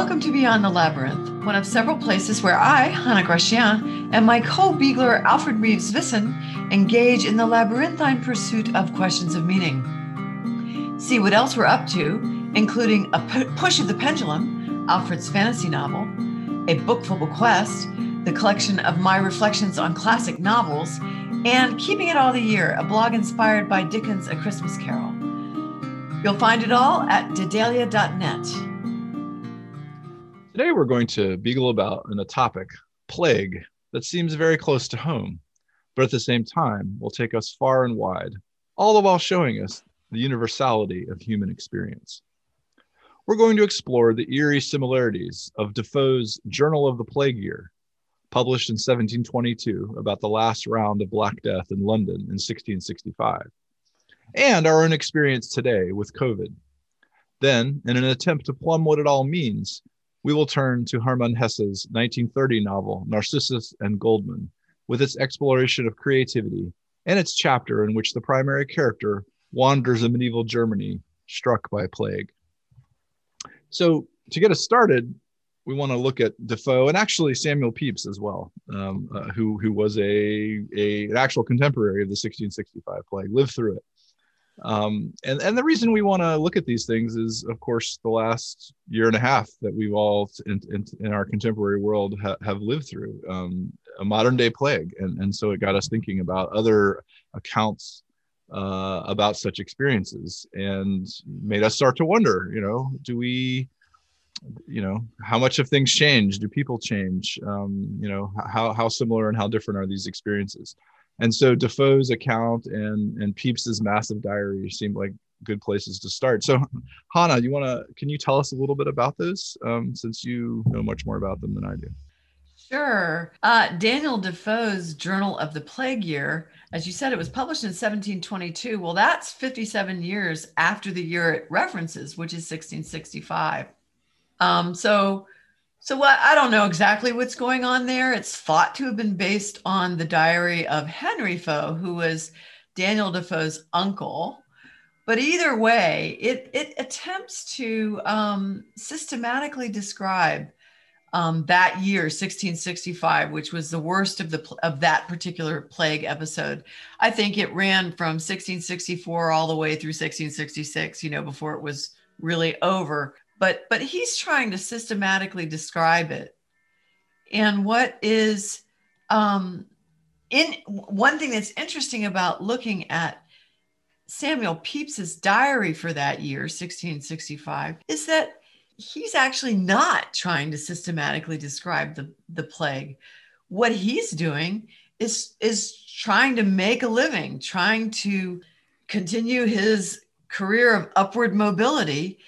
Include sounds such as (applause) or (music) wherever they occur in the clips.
Welcome to Beyond the Labyrinth, one of several places where I, Hannah Gratian, and my co beagler Alfred Reeves Visson engage in the labyrinthine pursuit of questions of meaning. See what else we're up to, including a push of the pendulum, Alfred's fantasy novel, a bookful bequest, the collection of my reflections on classic novels, and Keeping It All the Year, a blog inspired by Dickens' A Christmas Carol. You'll find it all at dedalia.net. Today, we're going to beagle about in a topic, plague, that seems very close to home, but at the same time will take us far and wide, all the while showing us the universality of human experience. We're going to explore the eerie similarities of Defoe's Journal of the Plague Year, published in 1722 about the last round of Black Death in London in 1665, and our own experience today with COVID. Then, in an attempt to plumb what it all means, we will turn to Hermann Hesse's 1930 novel, Narcissus and Goldmund, with its exploration of creativity and its chapter in which the primary character wanders in medieval Germany struck by plague. So, to get us started, we want to look at Defoe and actually Samuel Pepys as well, um, uh, who, who was a, a, an actual contemporary of the 1665 plague, lived through it. Um, and, and the reason we want to look at these things is, of course, the last year and a half that we've all in, in, in our contemporary world ha- have lived through um, a modern day plague. And, and so it got us thinking about other accounts uh, about such experiences and made us start to wonder, you know, do we, you know, how much have things changed? Do people change? Um, you know, how, how similar and how different are these experiences? And so Defoe's account and and Pepys's massive diary seemed like good places to start. So Hannah, you want to can you tell us a little bit about those um, since you know much more about them than I do? Sure. Uh, Daniel Defoe's Journal of the Plague Year, as you said, it was published in 1722. Well, that's 57 years after the year it references, which is 1665. Um, so so I don't know exactly what's going on there. It's thought to have been based on the diary of Henry Foe, who was Daniel Defoe's uncle. But either way, it, it attempts to um, systematically describe um, that year, 1665, which was the worst of the of that particular plague episode. I think it ran from 1664 all the way through 1666. You know, before it was really over but but he's trying to systematically describe it. And what is um in one thing that's interesting about looking at Samuel Pepys's diary for that year 1665 is that he's actually not trying to systematically describe the, the plague. What he's doing is is trying to make a living trying to continue his career of upward mobility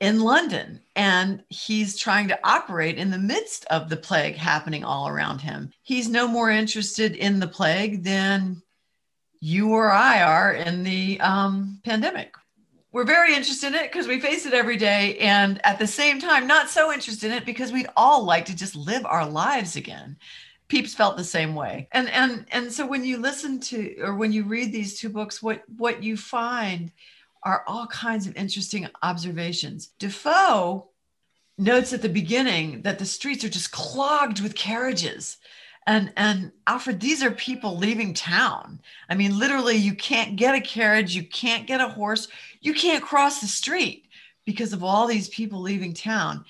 in London and he's trying to operate in the midst of the plague happening all around him. He's no more interested in the plague than you or I are in the um, pandemic. We're very interested in it because we face it every day. And at the same time, not so interested in it because we'd all like to just live our lives again. Pepys felt the same way. And and and so when you listen to or when you read these two books, what what you find are all kinds of interesting observations. Defoe notes at the beginning that the streets are just clogged with carriages. And, and Alfred, these are people leaving town. I mean, literally, you can't get a carriage, you can't get a horse, you can't cross the street because of all these people leaving town.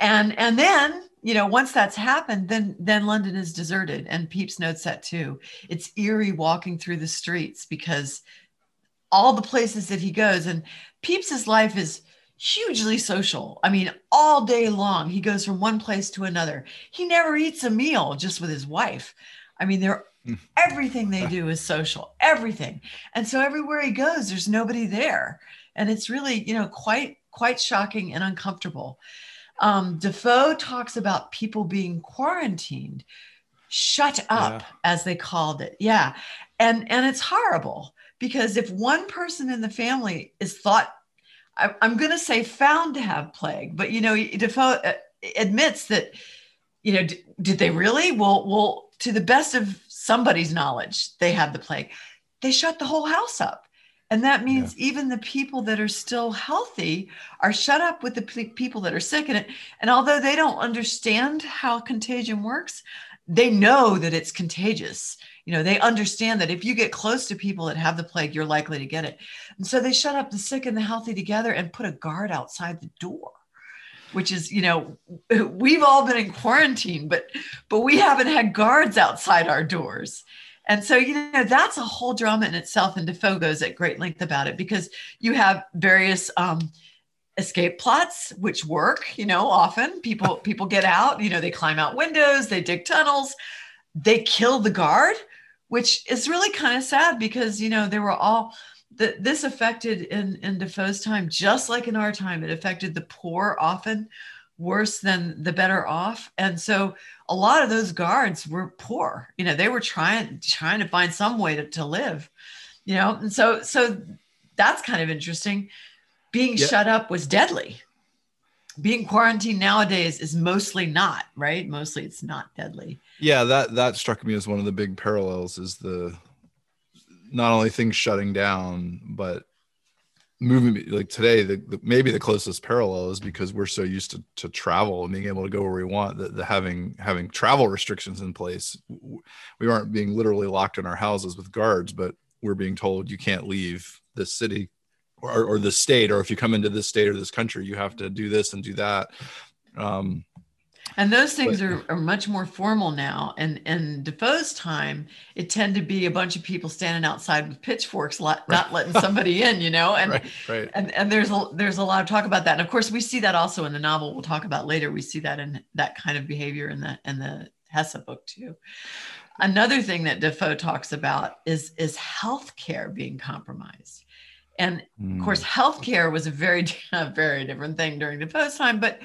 And and then, you know, once that's happened, then then London is deserted. And Pepys notes that too. It's eerie walking through the streets because all the places that he goes. And Pepys's life is hugely social. I mean, all day long, he goes from one place to another. He never eats a meal just with his wife. I mean, they're hmm. everything they do is social, everything. And so everywhere he goes, there's nobody there. And it's really, you know, quite, quite shocking and uncomfortable. Um, Defoe talks about people being quarantined, shut up, yeah. as they called it. Yeah. And and it's horrible because if one person in the family is thought I, am going to say found to have plague but you know defoe uh, admits that you know d- did they really well well to the best of somebody's knowledge they had the plague they shut the whole house up And that means yeah. even the people that are still healthy are shut up with the p- people that are sick. And, it, and although they don't understand how contagion works, they know that it's contagious. You know, they understand that if you get close to people that have the plague, you're likely to get it. And so they shut up the sick and the healthy together and put a guard outside the door which is you know (laughs) we've all been in quarantine but but we haven't had guards outside our doors and so, you know, that's a whole drama in itself. And Defoe goes at great length about it because you have various um, escape plots which work, you know, often people people get out, you know, they climb out windows, they dig tunnels, they kill the guard, which is really kind of sad because, you know, they were all that this affected in, in Defoe's time, just like in our time, it affected the poor often worse than the better off. And so a lot of those guards were poor. You know, they were trying trying to find some way to, to live. You know, and so so that's kind of interesting. Being yep. shut up was deadly. Being quarantined nowadays is mostly not, right? Mostly it's not deadly. Yeah, that that struck me as one of the big parallels is the not only things shutting down, but moving like today the, the, maybe the closest parallel is because we're so used to, to travel and being able to go where we want that the having having travel restrictions in place we aren't being literally locked in our houses with guards but we're being told you can't leave this city or, or the state or if you come into this state or this country you have to do this and do that. Um, and those things but, are, are much more formal now. And in Defoe's time, it tended to be a bunch of people standing outside with pitchforks, not right. letting somebody in, you know. (laughs) And right, right. and and there's a there's a lot of talk about that. And of course, we see that also in the novel. We'll talk about later. We see that in that kind of behavior in the in the Hesse book too. Another thing that Defoe talks about is is healthcare being compromised. And of course, hmm. healthcare was a very, (laughs) a very different thing during the post time. But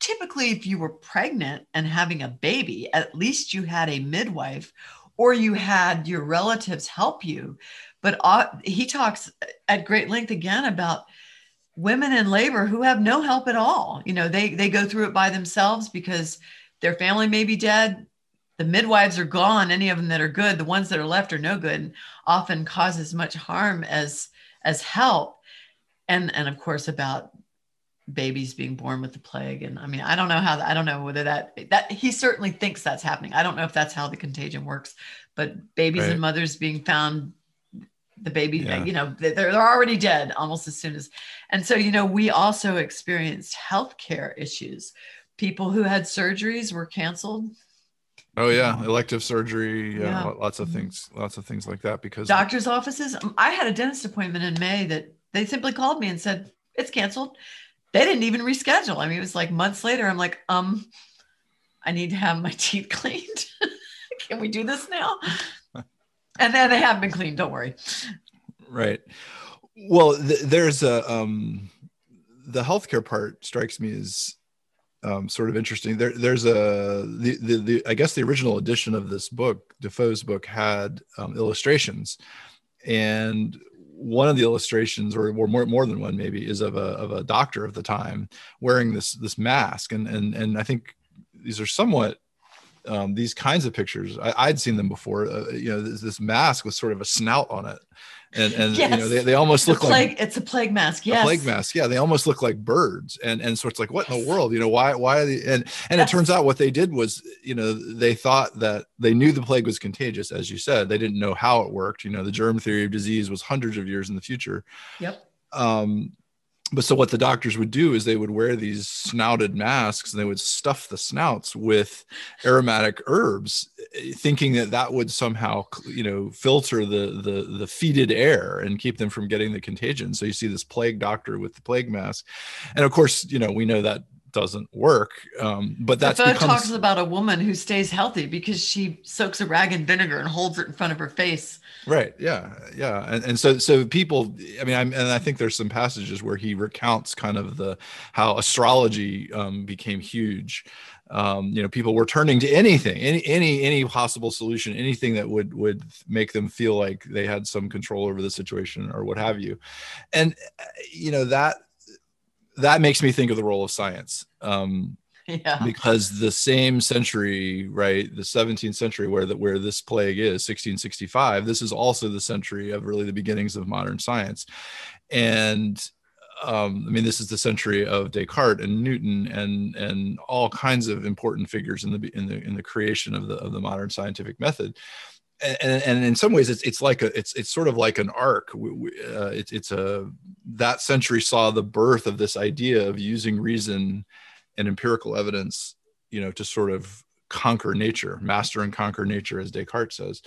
typically if you were pregnant and having a baby at least you had a midwife or you had your relatives help you. But uh, he talks at great length again about women in labor who have no help at all. You know they they go through it by themselves because their family may be dead. The midwives are gone. Any of them that are good the ones that are left are no good and often cause as much harm as as help. And and of course about babies being born with the plague and i mean i don't know how i don't know whether that that he certainly thinks that's happening i don't know if that's how the contagion works but babies right. and mothers being found the baby yeah. you know they're, they're already dead almost as soon as and so you know we also experienced healthcare issues people who had surgeries were canceled oh yeah elective surgery yeah, yeah. lots of mm-hmm. things lots of things like that because doctors offices i had a dentist appointment in may that they simply called me and said it's canceled they didn't even reschedule. I mean, it was like months later. I'm like, um, I need to have my (laughs) teeth cleaned. (laughs) Can we do this now? (laughs) and then they have been cleaned. Don't worry. Right. Well, th- there's a um, the healthcare part strikes me as um, sort of interesting. There, there's a the, the, the I guess the original edition of this book, Defoe's book, had um, illustrations, and one of the illustrations or, or more, more than one maybe is of a, of a doctor of the time wearing this this mask. And and and i think these are somewhat um, these kinds of pictures I, would seen them before uh, you know this, this, mask with sort of a snout on it and and yes. you know they, they almost look plague, like it's a plague mask yes plague mask yeah they almost look like birds and and so it's like what yes. in the world you know why why are they and and yes. it turns out what they did was you know they thought that they knew the plague was contagious as you said they didn't know how it worked you know the germ theory of disease was hundreds of years in the future yep um but so what the doctors would do is they would wear these snouted masks and they would stuff the snouts with aromatic herbs eh, thinking that that would somehow you know filter the the the fetid air and keep them from getting the contagion. So you see this plague doctor with the plague mask. And of course you know we know that doesn't work. Um, but that's The becomes... talks about a woman who stays healthy because she soaks a rag in vinegar and holds it in front of her face. Right. Yeah. Yeah. And, and so so people. I mean, I'm, and I think there's some passages where he recounts kind of the how astrology um, became huge. Um, you know, people were turning to anything, any any any possible solution, anything that would would make them feel like they had some control over the situation or what have you. And you know that that makes me think of the role of science. Um, (laughs) yeah. because the same century, right, the 17th century where that where this plague is, 1665, this is also the century of really the beginnings of modern science. And um, I mean, this is the century of Descartes and Newton and and all kinds of important figures in the in the in the creation of the of the modern scientific method. And, and in some ways, it's it's like a it's it's sort of like an arc. Uh, it's it's a that century saw the birth of this idea of using reason and empirical evidence, you know, to sort of conquer nature, master and conquer nature, as Descartes says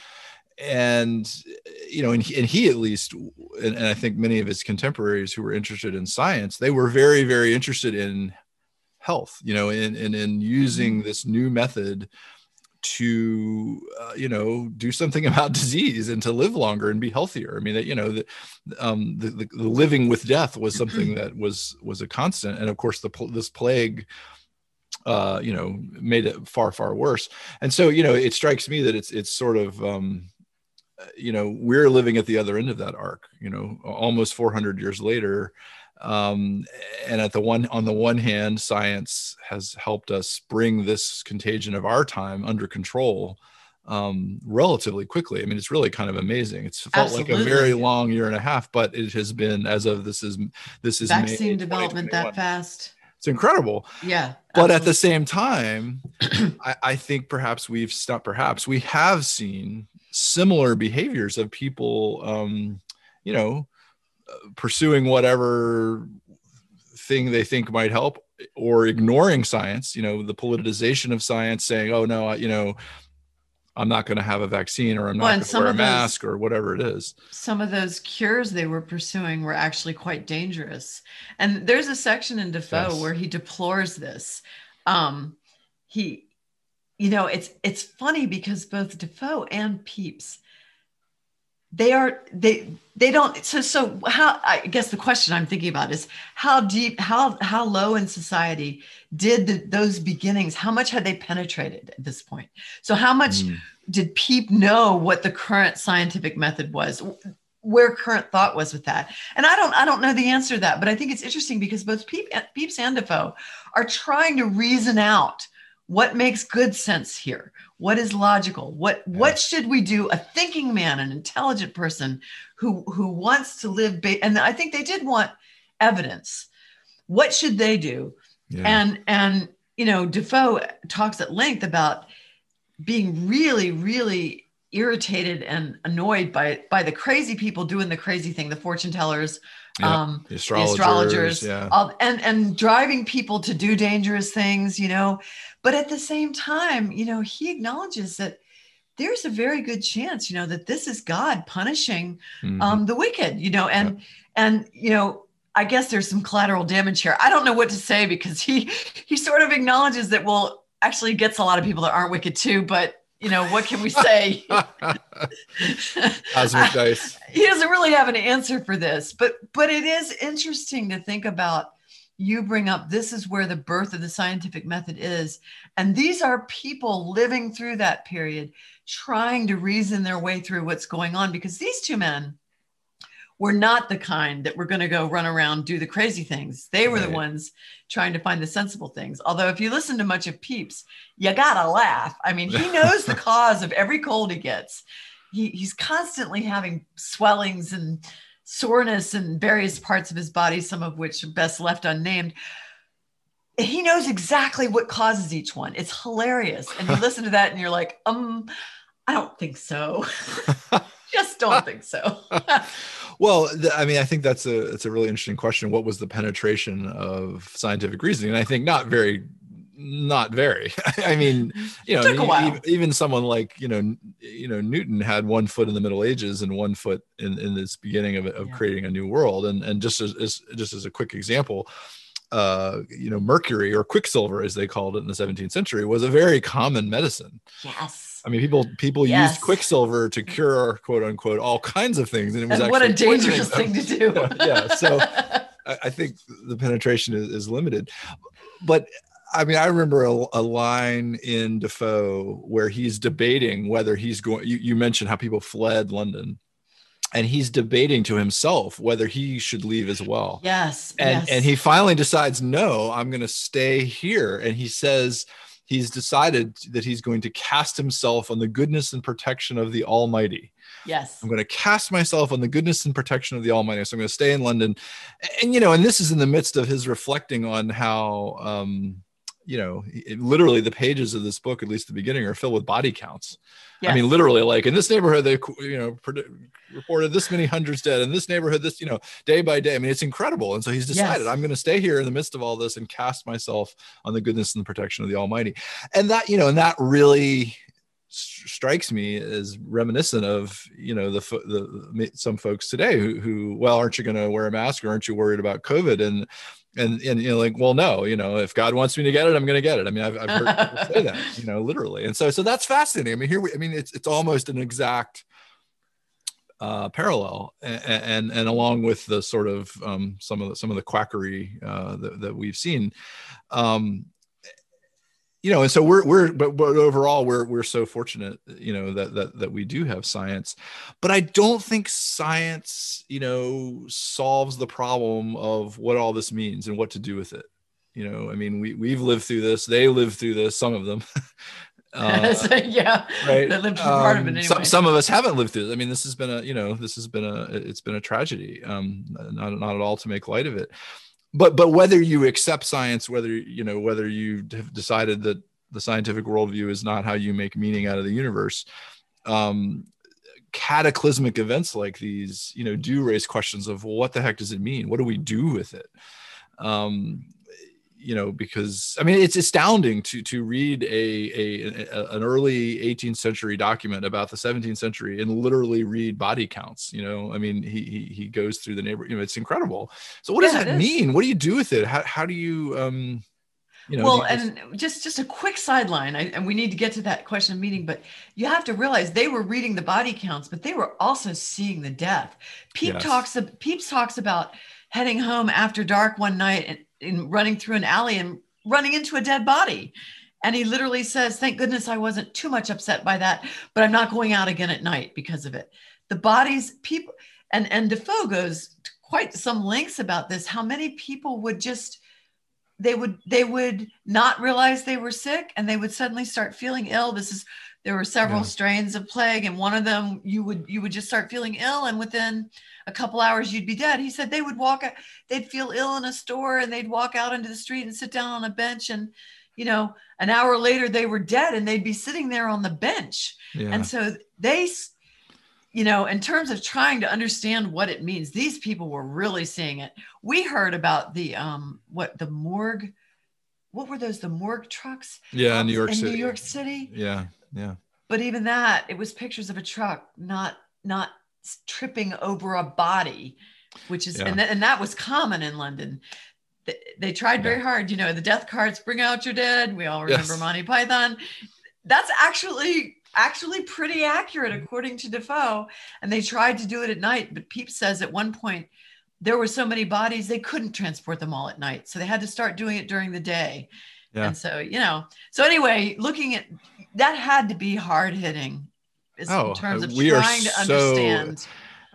and you know and he, and he at least and, and, i think many of his contemporaries who were interested in science they were very very interested in health you know in in, in using mm-hmm. this new method to uh, you know do something (laughs) about disease and to live longer and be healthier. I mean that you know the, um, the, the, the living with death was something that was was a constant. And of course the this plague uh, you know, made it far, far worse. And so, you know, it strikes me that it's it's sort of um, you know we're living at the other end of that arc you know almost 400 years later um, and at the one on the one hand science has helped us bring this contagion of our time under control um, relatively quickly. I mean it's really kind of amazing. It's felt Absolutely. like a very long year and a half but it has been as of this is this is vaccine development that fast. It's incredible. Yeah but at the same time (clears throat) I, I think perhaps we've stopped perhaps we have seen similar behaviors of people, um, you know, pursuing whatever thing they think might help or ignoring science, you know, the politicization of science saying, oh, no, I, you know, I'm not going to have a vaccine or I'm not well, going to wear a mask or whatever it is. Some of those cures they were pursuing were actually quite dangerous. And there's a section in Defoe yes. where he deplores this. Um, he you know it's it's funny because both defoe and Pepys they are they they don't so so how i guess the question i'm thinking about is how deep how how low in society did the, those beginnings how much had they penetrated at this point? So how much mm. did peep know what the current scientific method was where current thought was with that? And i don't i don't know the answer to that but i think it's interesting because both Peep, Pepys and defoe are trying to reason out what makes good sense here what is logical what yeah. what should we do a thinking man an intelligent person who who wants to live ba- and i think they did want evidence what should they do yeah. and and you know defoe talks at length about being really really irritated and annoyed by by the crazy people doing the crazy thing the fortune tellers yeah. um the astrologers, the astrologers yeah. all, and and driving people to do dangerous things you know but at the same time, you know, he acknowledges that there's a very good chance, you know, that this is God punishing mm-hmm. um, the wicked, you know, and yep. and you know, I guess there's some collateral damage here. I don't know what to say because he he sort of acknowledges that well, actually gets a lot of people that aren't wicked too, but you know, what can we say? (laughs) Cosmic (laughs) dice. He doesn't really have an answer for this, but but it is interesting to think about you bring up this is where the birth of the scientific method is. And these are people living through that period, trying to reason their way through what's going on because these two men were not the kind that were going to go run around do the crazy things. They were right. the ones trying to find the sensible things. Although if you listen to much of Pepys, you gotta laugh. I mean, he (laughs) knows the cause of every cold he gets. He, he's constantly having swellings and soreness in various parts of his body, some of which are best left unnamed. He knows exactly what causes each one. It's hilarious. And you (laughs) listen to that and you're like, um, I don't think so. (laughs) Just don't think so. (laughs) well, I mean, I think that's a it's a really interesting question. What was the penetration of scientific reasoning? And I think not very not very. (laughs) I mean, you know, even, even, someone like you know, you know, Newton had one foot in the Middle Ages and one foot in, in this beginning of, of yeah. creating a new world. And and just as, as just as a quick example, uh, you know, mercury or quicksilver, as they called it in the 17th century, was a very common medicine. Yes. I mean, people people yes. used quicksilver to cure quote unquote all kinds of things, and it was and (laughs) what a dangerous thing to do. (laughs) yeah, so (laughs) I, I think the penetration is, is limited, but I mean, I remember a, a, line in Defoe where he's debating whether he's going. You, you, mentioned how people fled London, and he's debating to himself whether he should leave as well. Yes. And yes. and he finally decides, no, I'm going to stay here. And he says he's decided that he's going to cast himself on the goodness and protection of the Almighty. Yes. I'm going to cast myself on the goodness and protection of the Almighty. So I'm going to stay in London. And, you know, and this is in the midst of his reflecting on how, um, you know, it, literally the pages of this book, at least the beginning, are filled with body counts. Yes. I mean, literally, like in this neighborhood, they you know reported this many hundreds dead. In this neighborhood, this you know day by day. I mean, it's incredible. And so he's decided, yes. I'm going to stay here in the midst of all this and cast myself on the goodness and the protection of the Almighty. And that you know, and that really strikes me as reminiscent of you know the, the some folks today who, who well aren't you going to wear a mask or aren't you worried about covid? And and and you know like well no you know if god wants me to get it i'm going to get it. I mean i've, I've heard people (laughs) say that you know literally. And so so that's fascinating. I mean here we i mean it's it's almost an exact uh, parallel and, and, and along with the sort of um, some of the some of the quackery uh, that, that we've seen. Um, you know and so we're we're but, but overall we're we're so fortunate you know that that that we do have science. But i don't think science you know solves the problem of what all this means and what to do with it. You know i mean we we've lived through this they lived through this some of them. (laughs) Uh, (laughs) yeah right they lived through um, part of it um, anyway. some, some of us haven't lived through it. I mean this has been a you know this has been a it's been a tragedy um not, not at all to make light of it but but whether you accept science whether you know whether you have decided that the scientific worldview is not how you make meaning out of the universe um, cataclysmic events like these you know do raise questions of well what the heck does it mean? What do we do with it? Um, you know because i mean it's astounding to to read a, a, a, an early 18th century document about the 17th century and literally read body counts you know? I mean he he, he goes through the neighborhood you know it's incredible. So what yeah, does that mean? What do you do with it? How, how do you um you know, well and just just a quick sideline I, and we need to get to that question of meeting but you have to realize they were reading the body counts but they were also seeing the death. Pepys yes. talks Pepys talks about heading home after dark one night and in running through an alley and running into a dead body. And he literally says, Thank goodness I wasn't too much upset by that, but I'm not going out again at night because of it. The bodies, people, and, and Defoe goes quite some lengths about this, how many people would just they would they would not realize they were sick and they would suddenly start feeling ill. This is there were several yeah. strains of plague and one of them you would you would just start feeling ill and within a couple hours you'd be dead. He said they would walk they'd feel ill in a store and they'd walk out into the street and sit down on a bench and you know an hour later they were dead and they'd be sitting there on the bench. Yeah. and so they you know in terms of trying to understand what it means these people were really seeing it. We heard about the um what the morgue what were those the morgue trucks? Yeah in new york in city. New york city? Yeah yeah but even that it was pictures of a truck not not tripping over a body which is yeah. and, th- and that was common in london they, they tried very yeah. hard you know the death carts bring out your dead we all remember yes. monty python that's actually actually pretty accurate mm-hmm. according to defoe and they tried to do it at night but Pepys says at one point there were so many bodies they couldn't transport them all at night so they had to start doing it during the day yeah. and so you know so anyway looking at that had to be hard hitting oh, in terms of we trying to so, understand.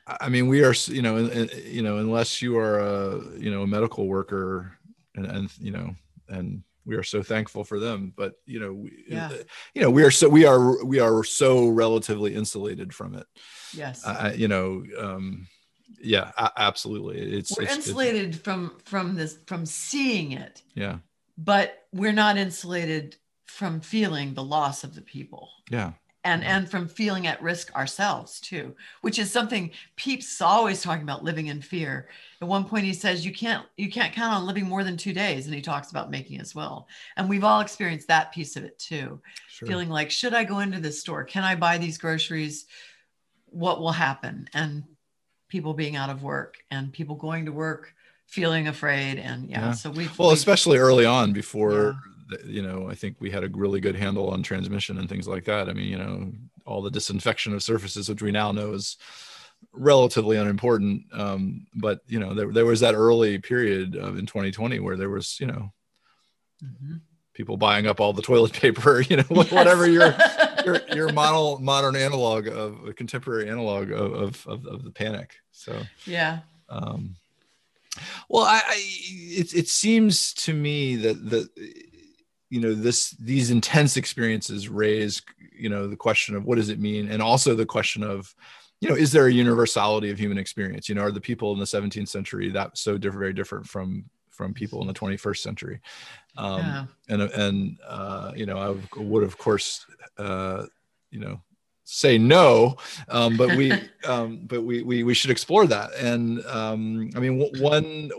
I mean we are you know you know unless you are a you know a medical worker and, and you know and we are so thankful for them but you know we, yeah. you know we are so we are we are so relatively insulated from it. Yes. Uh, you know um yeah absolutely. It's we're it's, insulated it's, from from this from seeing it. Yeah. But we're not insulated from feeling the loss of the people. Yeah. And, and from feeling at risk ourselves too, which is something Pepys always talking about living in fear. At one point he says you can't you can't count on living more than two days, and he talks about making as well. And we've all experienced that piece of it too, sure. feeling like should I go into this store? Can I buy these groceries? What will happen? And people being out of work and people going to work feeling afraid and yeah, yeah. so we well we've, especially early on before you know, I think we had a really good handle on transmission and things like that. I mean, you know, all the disinfection of surfaces, which we now know is relatively unimportant. Um, but you know, there, there was that early period of, in 2020 where there was, you know, mm-hmm. people buying up all the toilet (laughs) paper, you know, yes. whatever your (laughs) your, your model modern analog of a contemporary analog of, of, of, of the panic. So yeah. Um, well, I, I it, it seems to me that that you know this these intense experiences raise you know the question of what does it mean, and also the question of you know is there a universality of human experience? You know, are the people in the 17th century that so different, very different from from people in the 21st century? Um, yeah. And and uh, you know, I would of course uh, you know say no um, but we (laughs) um, but we, we we should explore that. And um, i mean one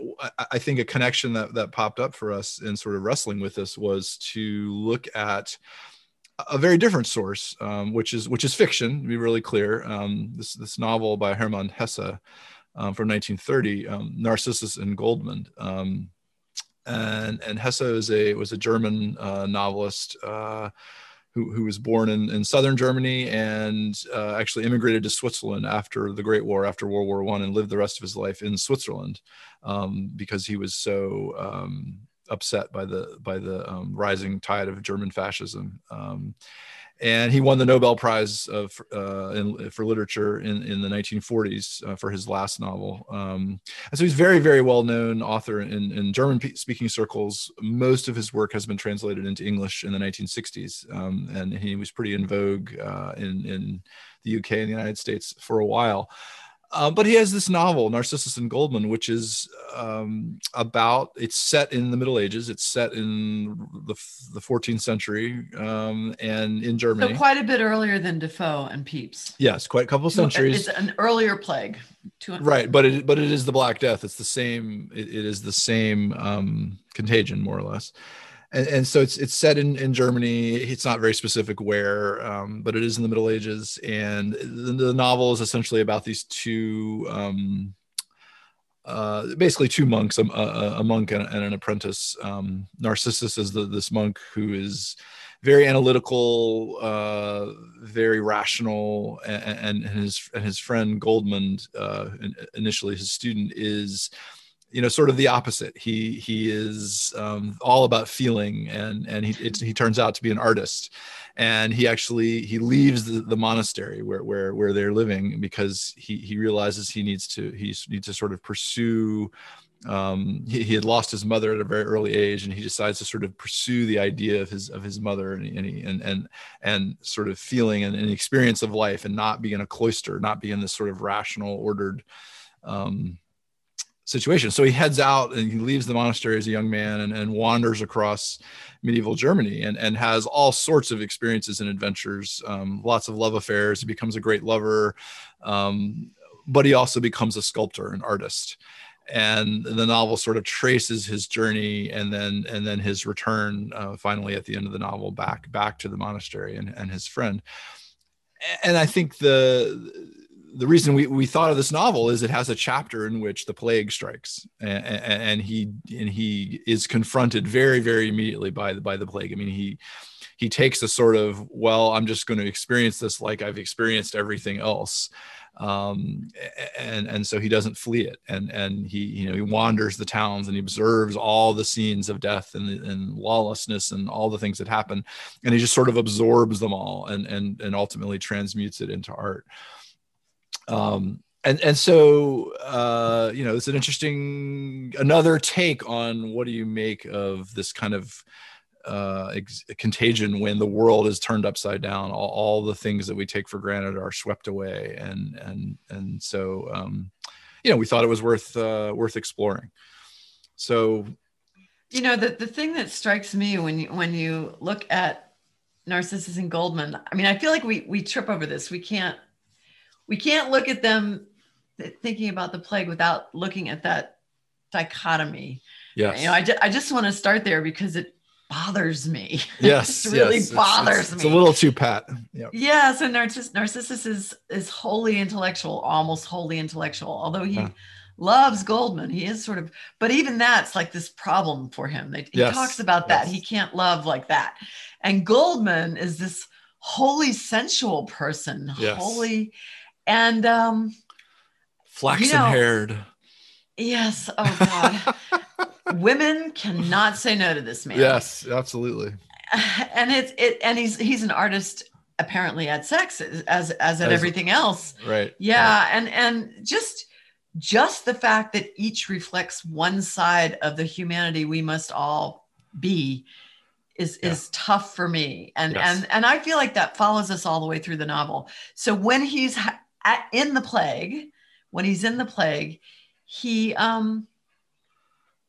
i think a connection that that popped up for us in sort of wrestling with this was to look at a very different source um, which is which is fiction to be really clear. Um, this this novel by hermann hesse um, from 1930 narcissus and goldmund and and hesse is a was a german uh, novelist uh, who, who was born in, in southern Germany and uh, actually immigrated to Switzerland after the Great War, after World War One, and lived the rest of his life in Switzerland um, because he was so um, upset by the by the um, rising tide of German fascism. And he won the Nobel Prize of, uh, in, for literature in, in the 1940s uh, for his last novel. Um, and so he's very, very well known author in, in German speaking circles. Most of his work has been translated into English in the 1960s, um, and he was pretty in vogue uh, in, in the UK and the United States for a while. Uh, but he has this novel, Narcissus and Goldmund, which is um, about. It's set in the Middle Ages. It's set in the the 14th century um, and in Germany. So quite a bit earlier than Defoe and Pepys. Yes, quite a couple centuries. It's an earlier plague. Right, but it but it is the Black Death. It's the same. it, it is the same um, contagion, more or less and, and so it's it's set in in Germany. It's not very specific where, um, but it is in the Middle Ages, and the, the novel is essentially about these two. Um, uh, basically, two monks, a, a, a monk and, and, an apprentice. Um, Narcissus is the, this monk who is very analytical, uh, very rational, and, and, his and his friend Goldmund, uh, initially his student, is you know sort of the opposite. He he is um, all about feeling and and he he turns out to be an artist. And he actually he leaves the, the monastery where where where they're living because he he realizes he needs to he needs to sort of pursue um, he, he, had lost his mother at a very early age and he decides to sort of pursue the idea of his of his mother and and he, and, and, and sort of feeling and, and experience of life and not be in a cloister not be in this sort of rational ordered um, situation. So he heads out and he leaves the monastery as a young man and, and wanders across medieval Germany and, and has all sorts of experiences and adventures, um, lots of love affairs. He becomes a great lover, um, but he also becomes a sculptor, an artist. And the novel sort of traces his journey and then and then his return uh, finally at the end of the novel back back to the monastery and, and his friend. And I think the the reason we, we thought of this novel is it has a chapter in which the plague strikes and, and, he and he is confronted very very immediately by the by the plague. I mean he he takes a sort of well i'm just going to experience this like i've experienced everything else. Um, and and so he doesn't flee it. And and he you know he wanders the towns and he observes all the scenes of death and, and lawlessness and all the things that happen. And he just sort of absorbs them all and and and ultimately transmutes it into art um, and and so uh, you know it's an interesting another take on what do you make of this kind of uh, ex- contagion when the world is turned upside down all, all, the things that we take for granted are swept away. And and and so um, you know we thought it was worth uh, worth exploring. So you know the, the thing that strikes me when you when you look at narcissus and goldmund i mean i feel like we we trip over this. We can't we can't look at them thinking about the plague without looking at that dichotomy. Yes. You know, I, ju- I just want to start there because it bothers me. (laughs) Yes. it (laughs) really yes. bothers it's, it's, me. It's a little too pat. Yep. Yeah. So Narciss- Narcissus is, is wholly intellectual, almost wholly intellectual, although he yeah. loves Goldmund. He is sort of, but even that's like this problem for him. He yes. talks about that. Yes. He can't love like that. And Goldmund is this wholly sensual person, yes. wholly and um flaxen you know, haired yes oh god (laughs) women cannot say no to this man yes absolutely (sighs) and it's it and he's he's an artist apparently at sex as as, as at everything else. Right. Yeah, and and just just the fact that each reflects one side of the humanity we must all be is Yeah. is tough for me and Yes. and and i feel like that follows us all the way through the novel so when he's ha- at, in the plague when he's in the plague he um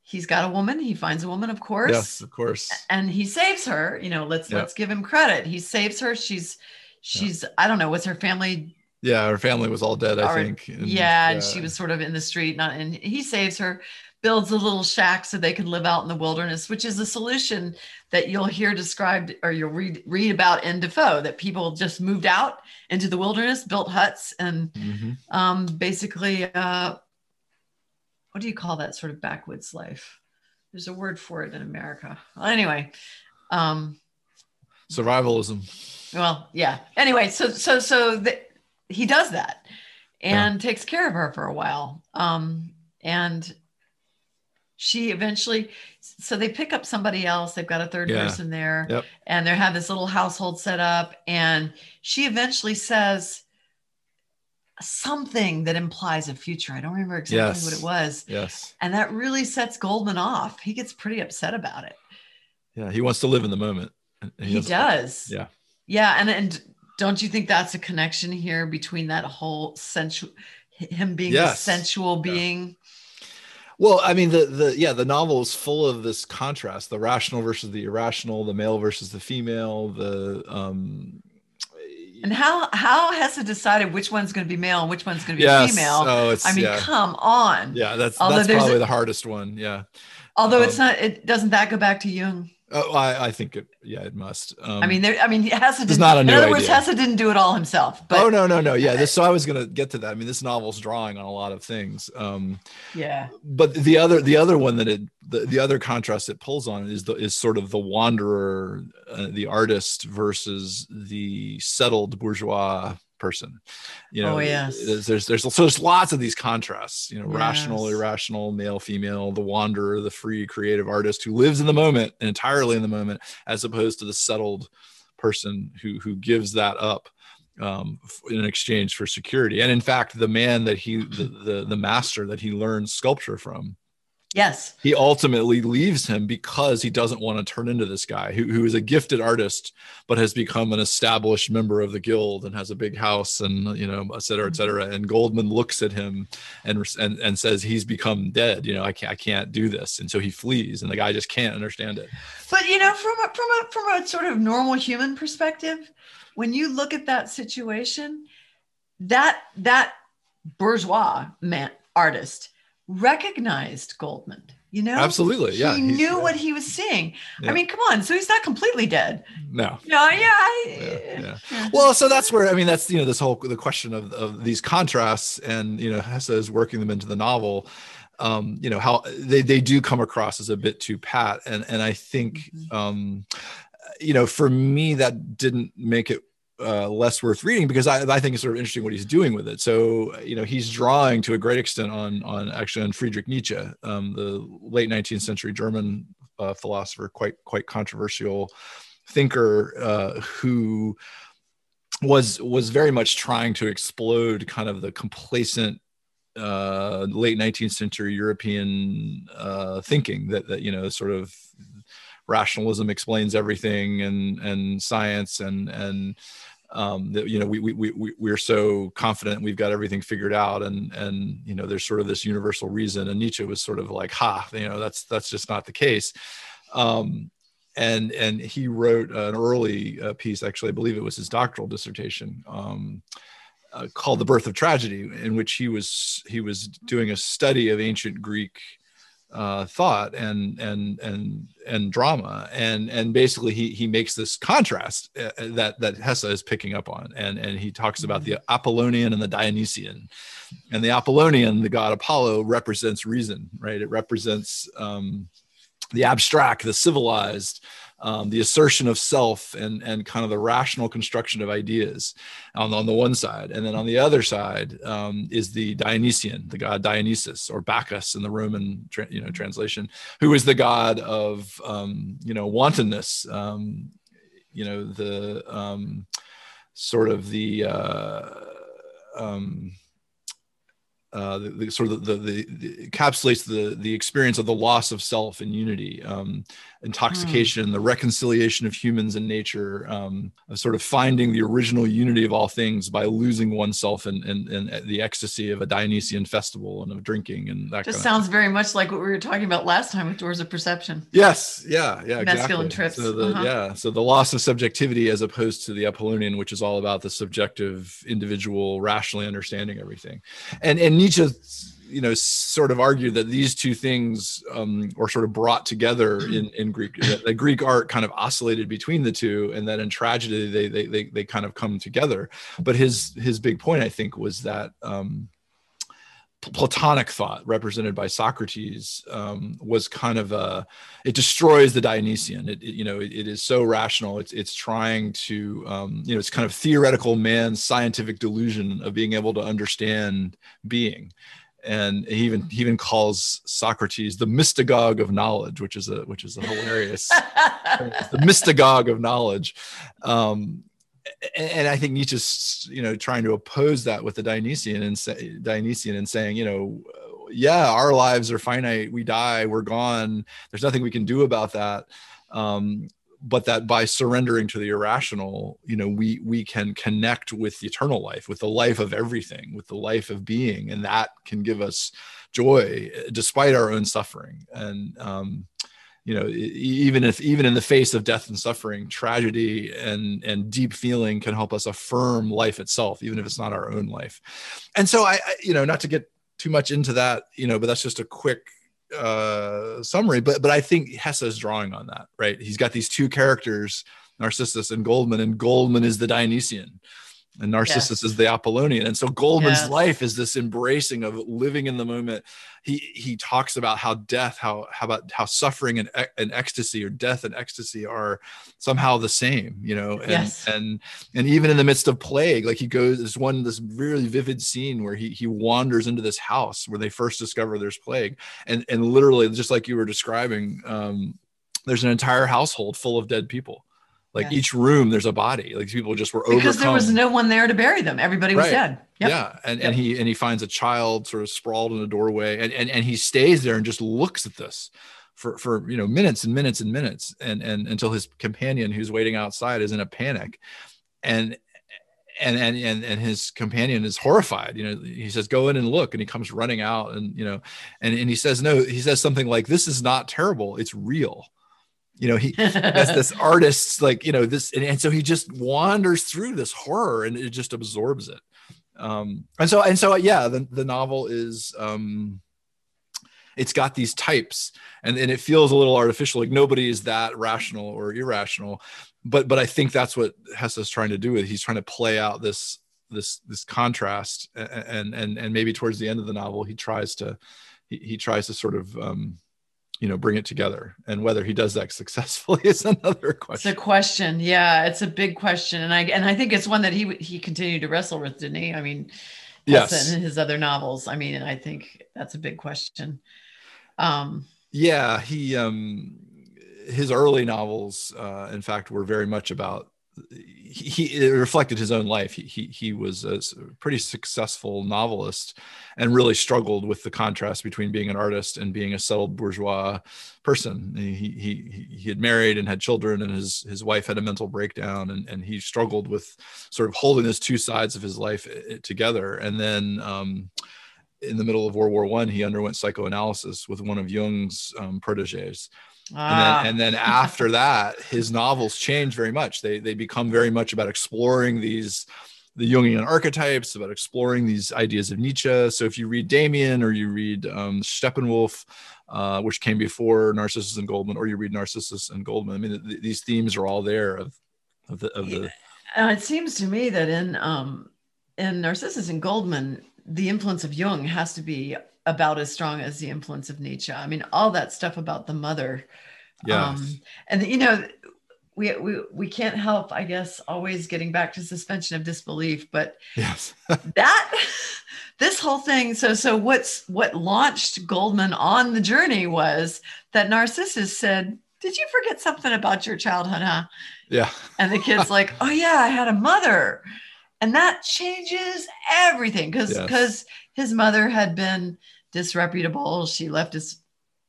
he's got a woman he finds a woman of course Yes, of course. and he saves her you know let's Yeah. let's give him credit he saves her she's she's i don't know was her family Yeah, her family was all dead, I think. and- yeah, and she was sort of in the street, not and he saves her, builds a little shack so they can live out in the wilderness, which is a solution that you'll hear described or you'll read read about in Defoe that people just moved out into the wilderness, built huts, and Mhm. um, basically, uh, what do you call that sort of backwoods life? There's a word for it in America. Well, anyway, um, survivalism. well, yeah. Anyway, so so so the, he does that and takes care of her for a while. Um, and she eventually, so they pick up somebody else. They've got a third Yeah. person there, Yep. and they have this little household set up. And she eventually says something that implies a future. I don't remember exactly Yes. what it was, Yes. and that really sets Goldmund off. He gets pretty upset about it. Yeah, he wants to live in the moment. and He, doesn't- Yeah. Yeah, and and don't you think that's a connection here between that whole sensual him being a sensual being? Well, I mean, the the yeah, the novel is full of this contrast: the rational versus the irrational, the male versus the female, the um. And how how Hesse decided which one's going to be male and which one's going to be yes. female? Oh, it's I mean, yeah, come on. yeah. That's Although that's probably a- the hardest one. Yeah. Although it's Um, not, it doesn't that go back to Jung? Oh, I I think it. Yeah, it must. Um, I mean, there. I mean, (laughs) Hesse didn't. not a in new other words, idea. Hesse didn't do it all himself. But oh no no no yeah this so i was gonna get to that i mean this novel's drawing on a lot of things um yeah, but the other the other one that it the, the other contrast it pulls on is the is sort of the wanderer uh, the artist versus the settled bourgeois person you know Oh, yes. there's there's, there's so there's lots of these contrasts you know rational irrational male female the wanderer the free creative artist who lives in the moment and entirely in the moment as opposed to the settled person who who gives that up um, in exchange for security. And in fact, the man that he, the, the, the master that he learns sculpture from, yes, he ultimately leaves him because he doesn't want to turn into this guy who, who is a gifted artist, but has become an established member of the guild and has a big house and, you know, et cetera, et cetera. And Goldmund looks at him and, and, and says, he's become dead. You know, I can't, I can't do this. And so he flees and the guy just can't understand it. But you know, from a, from a from a sort of normal human perspective, when you look at that situation, that that bourgeois man artist recognized Goldmund. You know, Absolutely. Yeah. he knew yeah. what he was seeing. Yeah. I mean, come on. So he's not completely dead. No. No, yeah, Yeah, yeah. yeah. Well, so that's where I mean that's you know this whole the question of, of these contrasts and you know Hesse is working them into the novel. Um, you know how they, they do come across as a bit too pat, and and I think Mhm. um, you know for me that didn't make it uh, less worth reading because I, I think it's sort of interesting what he's doing with it. So you know he's drawing to a great extent on on actually on Friedrich Nietzsche, um, the late 19th century German uh, philosopher, quite quite controversial thinker uh, who was was very much trying to explode kind of the complacent uh, late 19th century European uh, thinking that that you know sort of rationalism explains everything and and science and and um, that you know we, we we we're so confident we've got everything figured out and and you know there's sort of this universal reason. And Nietzsche was sort of like ha you know that's that's just not the case. Um, and and he wrote an early uh, piece actually i believe it was his doctoral dissertation um, uh, called the birth of tragedy in which he was he was doing a study of ancient greek uh, thought and and and and drama. And and basically he he makes this contrast uh, that that Hesse is picking up on. And and he talks about the Apollonian and the Dionysian. And the Apollonian the god Apollo represents reason right? It represents um, the abstract the civilized um, the assertion of self and and kind of the rational construction of ideas on, on the one side. And then on the other side um, is the dionysian the god dionysus or bacchus in the roman tra- you know translation who is the god of um, you know wantonness um, you know the um, sort of the uh, um, uh, the, the, sort of the, the, the, encapsulates the the experience of the loss of self and unity, um, intoxication, mm. the reconciliation of humans and nature, um, of sort of finding the original unity of all things by losing oneself and and and the ecstasy of a Dionysian festival and of drinking and that. Just sounds very much like what we were talking about last time with Doors of Perception. Yes, yeah, yeah, mescaline exactly. trips. So the, uh-huh. yeah, so the loss of subjectivity as opposed to the Apollonian, which is all about the subjective individual rationally understanding everything, and and Nietzsche, you know, sort of argued that these two things um, were sort of brought together in, in Greek. The Greek art kind of oscillated between the two, and that in tragedy they they they, they kind of come together. But his his big point, I think, was that. Um, Platonic thought, represented by Socrates, um, was kind of a. It destroys the Dionysian. It, it you know it, it is so rational. It's it's trying to um, you know it's kind of theoretical man's scientific delusion of being able to understand being, and he even he even calls Socrates the mystagogue of knowledge, which is a which is a hilarious (laughs) the mystagogue of knowledge. Um, and I think Nietzsche's, you know, trying to oppose that with the Dionysian and say, Dionysian and saying, you know, yeah, our lives are finite. We die. We're gone. There's nothing we can do about that. Um, but that by surrendering to the irrational, you know, we we can connect with the eternal life, with the life of everything, with the life of being, and that can give us joy despite our own suffering. And um, you know even if even in the face of death and suffering tragedy and and deep feeling can help us affirm life itself even if it's not our own life. And so i, I you know not to get too much into that you know but that's just a quick uh summary. But but i think hesse is drawing on that right? He's got these two characters narcissus and goldmund and goldmund is the dionysian and Narcissus yes. is the Apollonian. And so Goldmund's yes. life is this embracing of living in the moment. He he talks about how death, how how about how suffering and, and ecstasy or death and ecstasy are somehow the same, you know. And yes. and and even in the midst of plague, like he goes, there's one this really vivid scene where he he wanders into this house where they first discover there's plague, and and literally just like you were describing, um, there's an entire household full of dead people like yes. each room there's a body like people just were because overcome. there was no one there to bury them everybody was right. dead yep. yeah and, yep. and he and he finds a child sort of sprawled in a doorway and, and and he stays there and just looks at this for for you know minutes and minutes and minutes and and until his companion who's waiting outside is in a panic and and and and, and his companion is horrified you know he says go in and look and he comes running out and you know and, and he says no he says something like this is not terrible it's real you know he has this (laughs) artist like you know this and, and, so he just wanders through this horror and it just absorbs it. Um and so and so yeah the, the novel is um it's got these types and, and it feels a little artificial like nobody is that rational or irrational but but i think that's what hesse is trying to do with he's trying to play out this this this contrast and and and maybe towards the end of the novel he tries to he, he tries to sort of um you know bring it together. And whether he does that (laughs) successfully is another question. it's a question. Yeah it's a big question. And i and i think it's one that he he continued to wrestle with didn't he? I mean yes. In his other novels. I mean and i think that's a big question. Um yeah he um his early novels uh in fact were very much about he, reflected his own life. He, he, he was a pretty successful novelist and really struggled with the contrast between being an artist and being a settled bourgeois person. He, he, he had married and had children and his, his wife had a mental breakdown and, and he struggled with sort of holding those two sides of his life eh, together. And then, um, in the middle of World War One, he underwent psychoanalysis with one of Jung's um, proteges, Ah. And, then, and then after that, his novels change very much. They they become very much about exploring these the Jungian archetypes, about exploring these ideas of Nietzsche. So if you read Demian or you read um, Steppenwolf, uh, which came before Narcissus and Goldmund, or you read Narcissus and Goldmund, I mean, th- these themes are all there of, of the. Of the... Uh, it seems to me that in um, in Narcissus and Goldmund, the influence of Jung has to be about as strong as the influence of Nietzsche. I mean, all that stuff about the mother. Yeah. Um, and you know, we, we we can't help, I guess, always getting back to suspension of disbelief. But yes, (laughs) that this whole thing. So so what's what launched Goldmund on the journey was that Narcissus said, did you forget something about your childhood, huh? Yeah. And the kid's like, oh yeah, I had a mother. And that changes everything because because yes. his mother had been disreputable. She left his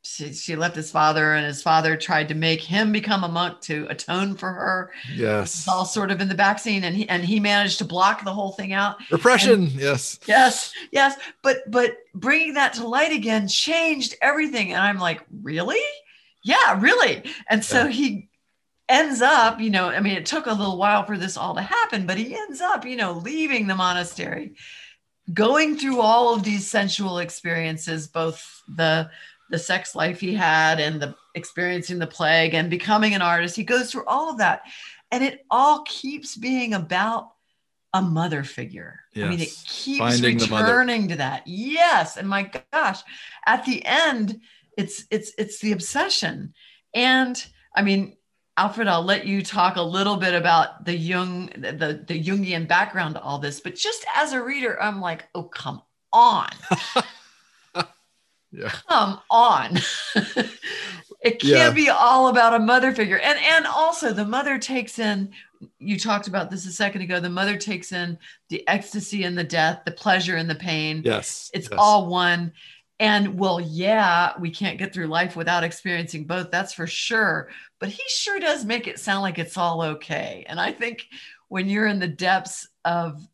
she, she left his father and his father tried to make him become a monk to atone for her. Yes. It's all sort of in the back scene and he and he managed to block the whole thing out. Repression and, yes. Yes yes. But but bringing that to light again changed everything. And i'm like really? Yeah really. And so yeah. he ends up you know i mean it took a little while for this all to happen but he ends up you know leaving the monastery going through all of these sensual experiences both the the sex life he had and the experiencing the plague and becoming an artist. He goes through all of that. And it all keeps being about a mother figure. Yes. I mean, it keeps Finding returning to that. Yes. And my gosh, at the end, it's it's it's the obsession. And I mean, Alfred, I'll let you talk a little bit about the Jung, the, the Jungian background to all this, but just as a reader, I'm like, oh, come on. (laughs) yeah. come on (laughs) it can't yeah. be all about a mother figure and and also the mother takes in you talked about this a second ago the mother takes in the ecstasy and the death the pleasure and the pain yes it's yes. all one and well yeah we can't get through life without experiencing both that's for sure but he sure does make it sound like it's all okay and i think when you're in the depths of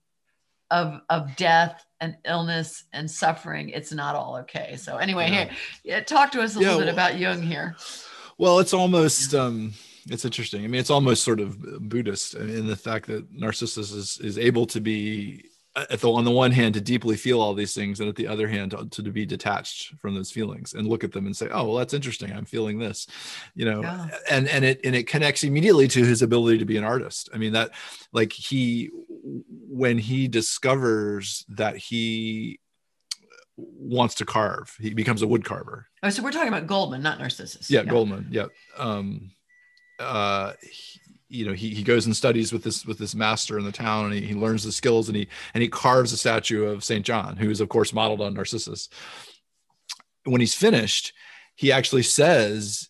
of of death and illness and suffering, it's not all okay. So anyway, yeah. here, yeah, talk to us a yeah, little bit well, about Jung here. Well, it's almost um, it's interesting. I mean, it's almost sort of Buddhist in the fact that Narcissus is is able to be at the on the one hand to deeply feel all these things and at the other hand to, to be detached from those feelings and look at them and say oh well that's interesting. I'm feeling this you know yeah. and and it and it connects immediately to his ability to be an artist. I mean that like he when he discovers that he wants to carve he becomes a wood carver. Oh so we're talking about goldmund not narcissus. Yeah, yeah. goldmund yeah. Um uh he, you know he, he goes and studies with this with this master in the town and he, he learns the skills and he and he carves a statue of saint john who is of course modeled on narcissus. When he's finished he actually says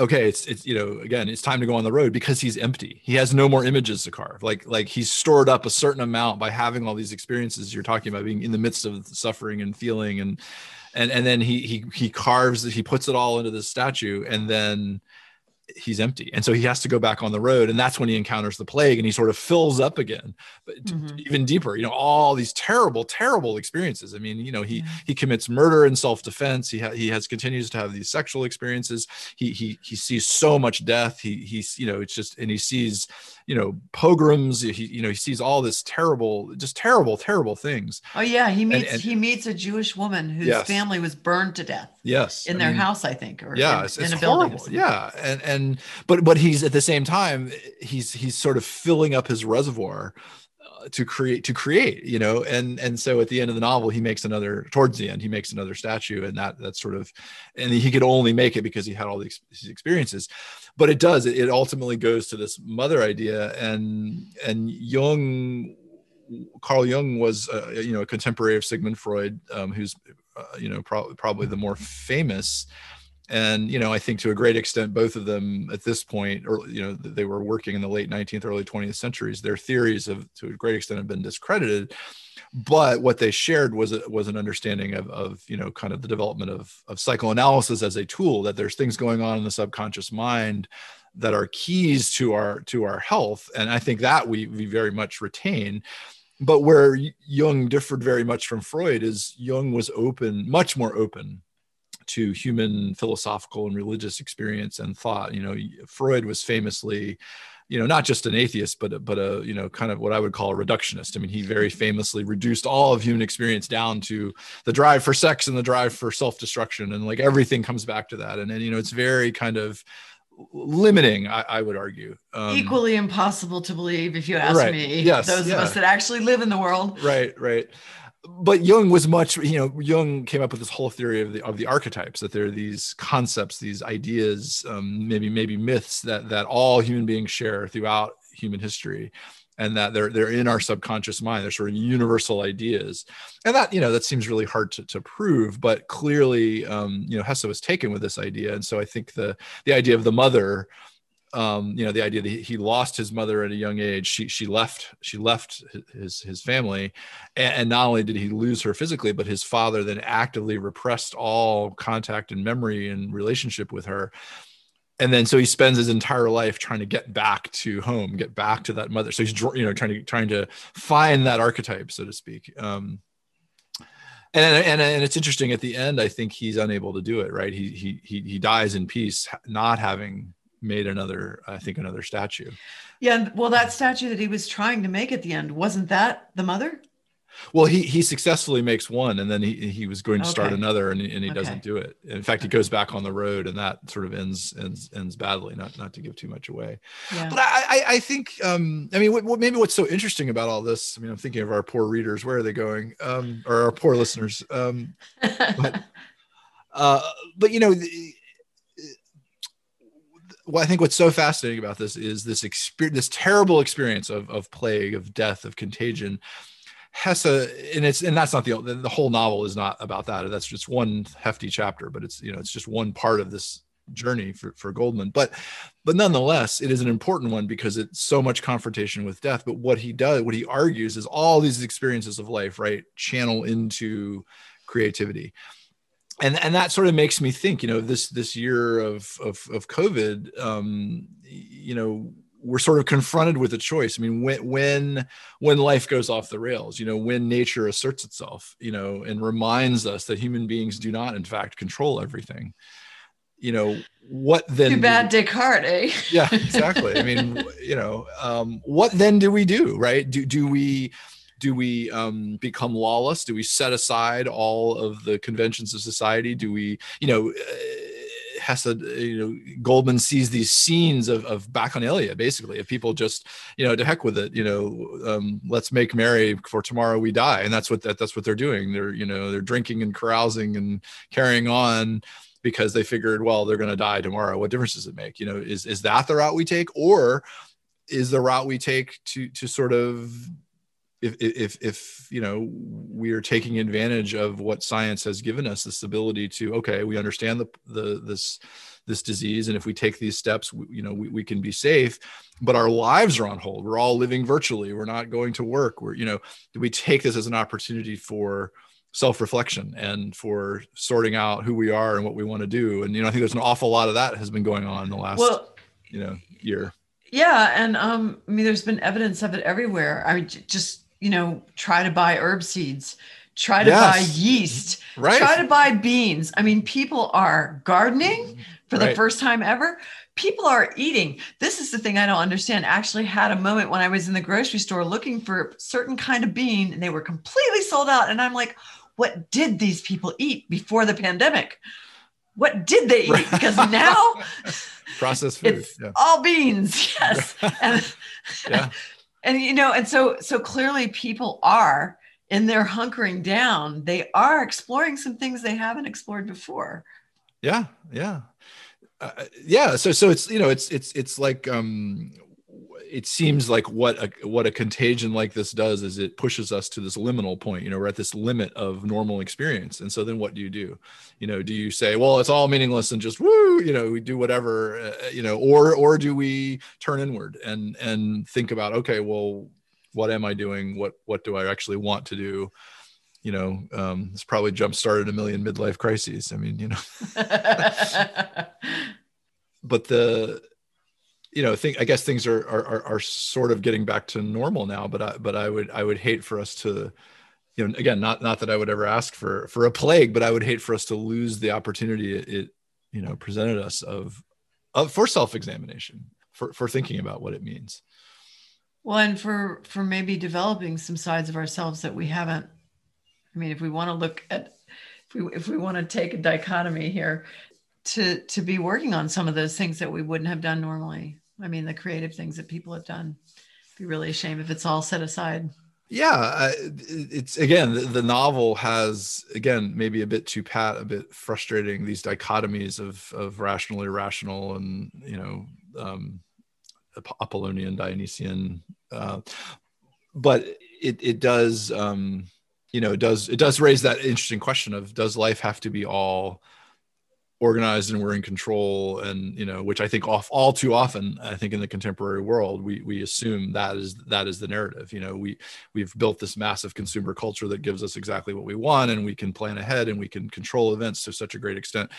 okay it's it's you know again it's time to go on the road because he's empty. He has no more images to carve. Like like he's stored up a certain amount by having all these experiences you're talking about being in the midst of suffering and feeling and and and then he he he carves he puts it all into this statue and then he's empty. And so he has to go back on the road and that's when he encounters the plague and he sort of fills up again. But mm-hmm. even deeper you know all these terrible terrible experiences. I mean you know he he commits murder in self-defense. He ha- he has continues to have these sexual experiences. He he he sees so much death. He he's you know it's just and he sees you know pogroms. He you know he sees all this terrible just terrible terrible things. Oh yeah. He meets and, and, he meets a jewish woman whose yes. family was burned to death yes. in I their mean, house i think or yeah in, it's, it's in a horrible. building yeah. And and but but he's at the same time he's he's sort of filling up his reservoir uh, to create to create you know? And and so at the end of the novel he makes another towards the end he makes another statue and that that's sort of and he could only make it because he had all these, experiences. But it does it, ultimately goes to this mother idea and and Jung Carl Jung was uh, you know a contemporary of Sigmund Freud um, who's uh, you know pro- probably the more famous and you know i think to a great extent both of them at this point or you know they were working in the late 19th early 20th centuries their theories have to a great extent have been discredited. But what they shared was was an understanding of, of you know kind of the development of, of psychoanalysis as a tool that there's things going on in the subconscious mind that are keys to our to our health. And i think that we we very much retain. But where jung differed very much from freud is jung was open much more open to human philosophical and religious experience and thought you know freud was famously you know, not just an atheist, but but a you know kind of what I would call a reductionist. I mean, he very famously reduced all of human experience down to the drive for sex and the drive for self-destruction, and like everything comes back to that. And then you know, it's very kind of limiting I, I, would argue um, equally impossible to believe if you ask right. me yes those yeah. of us that actually live in the world right right but Jung was much, you know, Jung came up with this whole theory of the of the archetypes that there are these concepts, these ideas, um, maybe maybe myths that that all human beings share throughout human history, and that they're they're in our subconscious mind. They're sort of universal ideas. And that you know that seems really hard to, to prove but clearly um, you know hesse was taken with this idea. And so i think the the idea of the mother um, you know the idea that he lost his mother at a young age. She she left she left his his family. And, and, not only did he lose her physically but his father then actively repressed all contact and memory and relationship with her. And then so he spends his entire life trying to get back to home get back to that mother. So he's you know trying to trying to find that archetype so to speak. Um and, and and it's interesting at the end i think he's unable to do it right? He he he, he dies in peace not having made another i think another statue yeah well that statue that he was trying to make at the end wasn't that the mother well, he he successfully makes one, and then he he was going to okay. start another, and, and he okay. doesn't do it. In fact, he goes back on the road, and that sort of ends ends ends badly. Not not to give too much away, yeah. but I, I, I think um I mean what, what, maybe what's so interesting about all this. I mean, I'm thinking of our poor readers. Where are they going? Um, or our poor listeners. Um, but (laughs) uh, but you know. The, well, I think what's so fascinating about this is this experience, this terrible experience of, of plague, of death, of contagion, Hesse, and it's and that's not the the whole novel is not about that. That's just one hefty chapter, but it's you know it's just one part of this journey for, for Goldmund. But but nonetheless, it is an important one because it's so much confrontation with death. But what he does, what he argues, is all these experiences of life, right, channel into creativity. And, and that sort of makes me think, you know, this this year of of, of COVID, um, you know, we're sort of confronted with a choice. I mean, when when when life goes off the rails, you know, when nature asserts itself, you know, and reminds us that human beings do not, in fact, control everything. You know, what then? Too bad we, Descartes, eh? yeah, exactly. I mean, (laughs) you know, um, what then do we do? Right? Do do we? Do we um, become lawless do we set aside all of the conventions of society do we you know uh, Hesse, you know, Goldmund sees these scenes of, of bacchanalia, basically, of people just, you know, to heck with it, you know, um, let's make merry for tomorrow we die, and that's what that, that's what they're doing. They're, you know, they're drinking and carousing and carrying on because they figured, well, they're going to die tomorrow. What difference does it make? You know, is is that the route we take, or is the route we take to to sort of if if if you know we are taking advantage of what science has given us this ability to okay we understand the the this this disease and if we take these steps we, you know we, we can be safe but our lives are on hold. We're all living virtually. We're not going to work. We're you know do we take this as an opportunity for self-reflection and for sorting out who we are and what we want to do. And you know i think there's an awful lot of that has been going on in the last well, you know year. Yeah and um i mean there's been evidence of it everywhere. I mean just you know, try to buy herb seeds, try to yes. buy yeast, right. try to buy beans. I mean, people are gardening mm-hmm. for the right. first time ever. People are eating. This is the thing I don't understand. I actually had a moment when I was in the grocery store looking for a certain kind of bean and they were completely sold out. And I'm like, what did these people eat before the pandemic? What did they eat? Because now (laughs) processed (laughs) food. It's yeah. all beans. (laughs) Yes. And, yeah and you know and so so clearly people are in their hunkering down they are exploring some things they haven't explored before. Yeah yeah. Uh, yeah so so it's you know it's it's it's like um it seems like what a what a contagion like this does is it pushes us to this liminal point you know we're at this limit of normal experience. And so then what do you do? You know do you say well it's all meaningless and just woo you know we do whatever uh, you know or or do we turn inward and and think about okay well what am i doing? What what do i actually want to do? You know um it's probably jump started a million midlife crises. I mean you know. (laughs) But the you know, think I guess things are, are are sort of getting back to normal now. But I but I would I would hate for us to, you know, again, not not that I would ever ask for for a plague, but I would hate for us to lose the opportunity it, it you know presented us of of for self examination for for thinking about what it means. Well, and for for maybe developing some sides of ourselves that we haven't. I mean, if we want to look at if we if we want to take a dichotomy here, to to be working on some of those things that we wouldn't have done normally. I mean, the creative things that people have done. It'd be really a shame if it's all set aside. Yeah, it's again the, novel has again maybe a bit too pat, a bit frustrating these dichotomies of of rational, irrational, and you know um, Apollonian, Dionysian, uh, but it it does um, you know it does it does raise that interesting question of does life have to be all organized and we're in control and you know which i think off all too often i think in the contemporary world we we assume that is that is the narrative. You know we we've built this massive consumer culture that gives us exactly what we want and we can plan ahead and we can control events to such a great extent.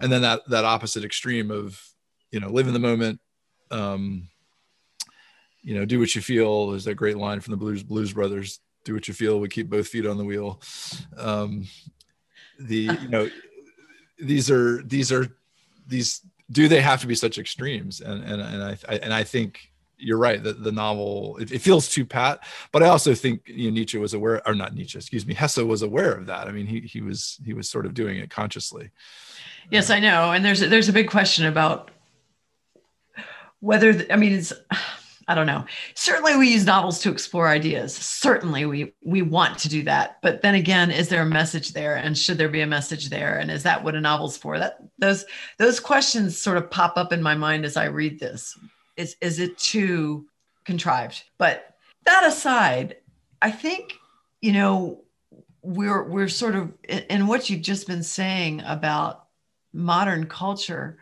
And then that that opposite extreme of you know live in the moment um you know do what you feel is that great line from the blues blues brothers do what you feel we keep both feet on the wheel. Um the you know these are these are these do they have to be such extremes? And and, and I, I and i think you're right that the novel it, it, feels too pat but i also think you know, nietzsche was aware or not nietzsche excuse me hesse was aware of that. I mean he he was he was sort of doing it consciously. Yes i know. And there's there's a big question about whether i mean it's I don't know. Certainly we use novels to explore ideas. Certainly we we want to do that. But then again, is there a message there and should there be a message there and is that what a novel's for? That those those questions sort of pop up in my mind as I read this. Is is it too contrived? But that aside, I think you know we're we're sort of in what you've just been saying about modern culture.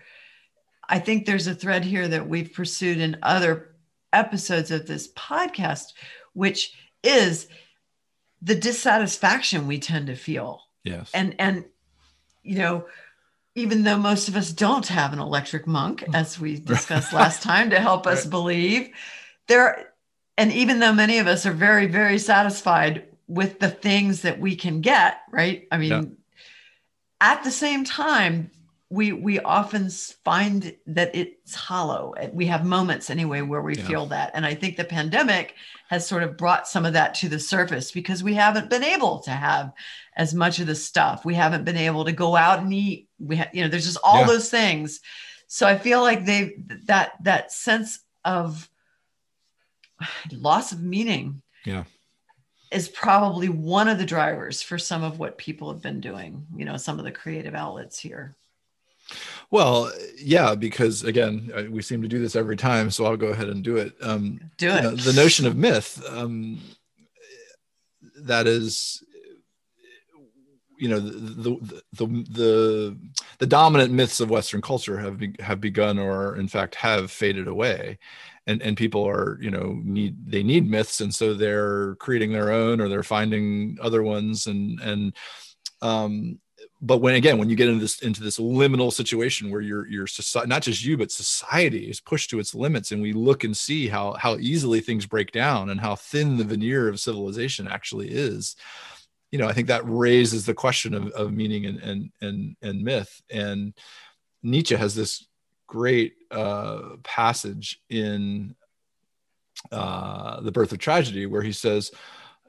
I think there's a thread here that we've pursued in other episodes of this podcast, which is the dissatisfaction we tend to feel. Yes. And and you know, even though most of us don't have an electric monk, (laughs) as we discussed last time, to help us right. believe, there and even though many of us are very, very satisfied with the things that we can get, right? I mean, yeah. at the same time, we we often find that it's hollow. We have moments anyway where we yeah. feel that. And i think the pandemic has sort of brought some of that to the surface because we haven't been able to have as much of the stuff. We haven't been able to go out and eat. We have you know there's just all yeah. those things. So i feel like they that that sense of loss of meaning yeah. is probably one of the drivers for some of what people have been doing you know some of the creative outlets here well, yeah, because again, we seem to do this every time, so I'll go ahead and do it. Um, do it. You know, the notion of myth um, that is, you know, the, the the, the the dominant myths of Western culture have be, have begun, or in fact, have faded away, and and people are you know need they need myths, and so they're creating their own, or they're finding other ones, and and um, but when again when you get into this into this liminal situation where your your society not just you but society is pushed to its limits and we look and see how how easily things break down and how thin the veneer of civilization actually is you know i think that raises the question of, of meaning and, and and and myth. And nietzsche has this great uh, passage in uh, the birth of tragedy where he says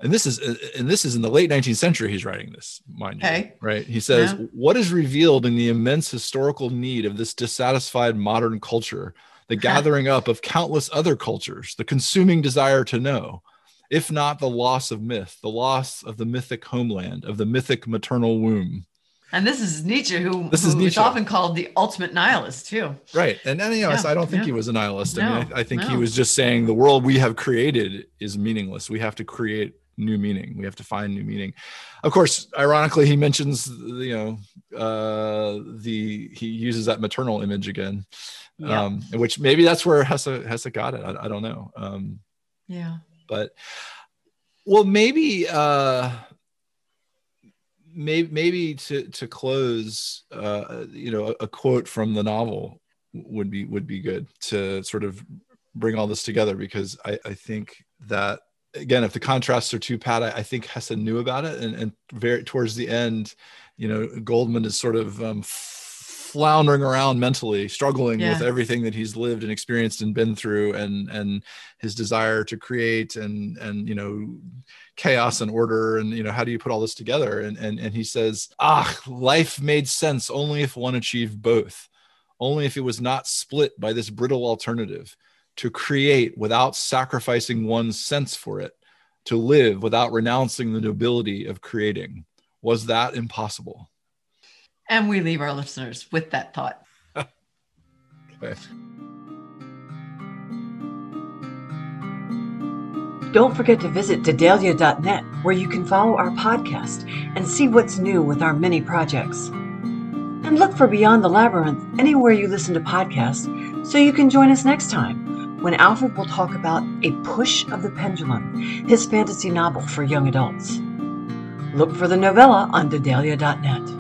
and this is uh, uh, and this is in the late 19th century he's writing this mind you okay. right he says yeah. what is revealed in the immense historical need of this dissatisfied modern culture the (laughs) gathering up of countless other cultures the consuming desire to know if not the loss of myth the loss of the mythic homeland of the mythic maternal womb and this is Nietzsche, who, this is who Nietzsche. is often called the ultimate nihilist, too. Right. And, and you know, yeah, I don't think yeah. he was a nihilist. I mean, I, I think no. he was just saying the world we have created is meaningless. We have to create new meaning. We have to find new meaning. Of course, ironically, he mentions you know uh, the he uses that maternal image again, yeah. um, which maybe that's where Hesse Hesse got it. I, I don't know. Um, yeah, but well, maybe. Uh, maybe maybe to to close uh, you know a, a quote from the novel would be would be good to sort of bring all this together because I, I think that again, if the contrasts are too pat, I, I think Hesse knew about it, and, and very towards the end, you know, Goldmund is sort of um, floundering around mentally, struggling yeah. with everything that he's lived and experienced and been through, and and his desire to create and and you know chaos and order and you know how do you put all this together? And and and he says ah life made sense only if one achieved both. Only if it was not split by this brittle alternative to create without sacrificing one's sense for it, to live without renouncing the nobility of creating. Was that impossible? And we leave our listeners with that thought. okay. (laughs) Don't forget to visit Dedalia.net where you can follow our podcast and see what's new with our many projects. And look for Beyond the Labyrinth anywhere you listen to podcasts so you can join us next time when Alfred will talk about A Push of the Pendulum, his fantasy novel for young adults. Look for the novella on Dedalia.net.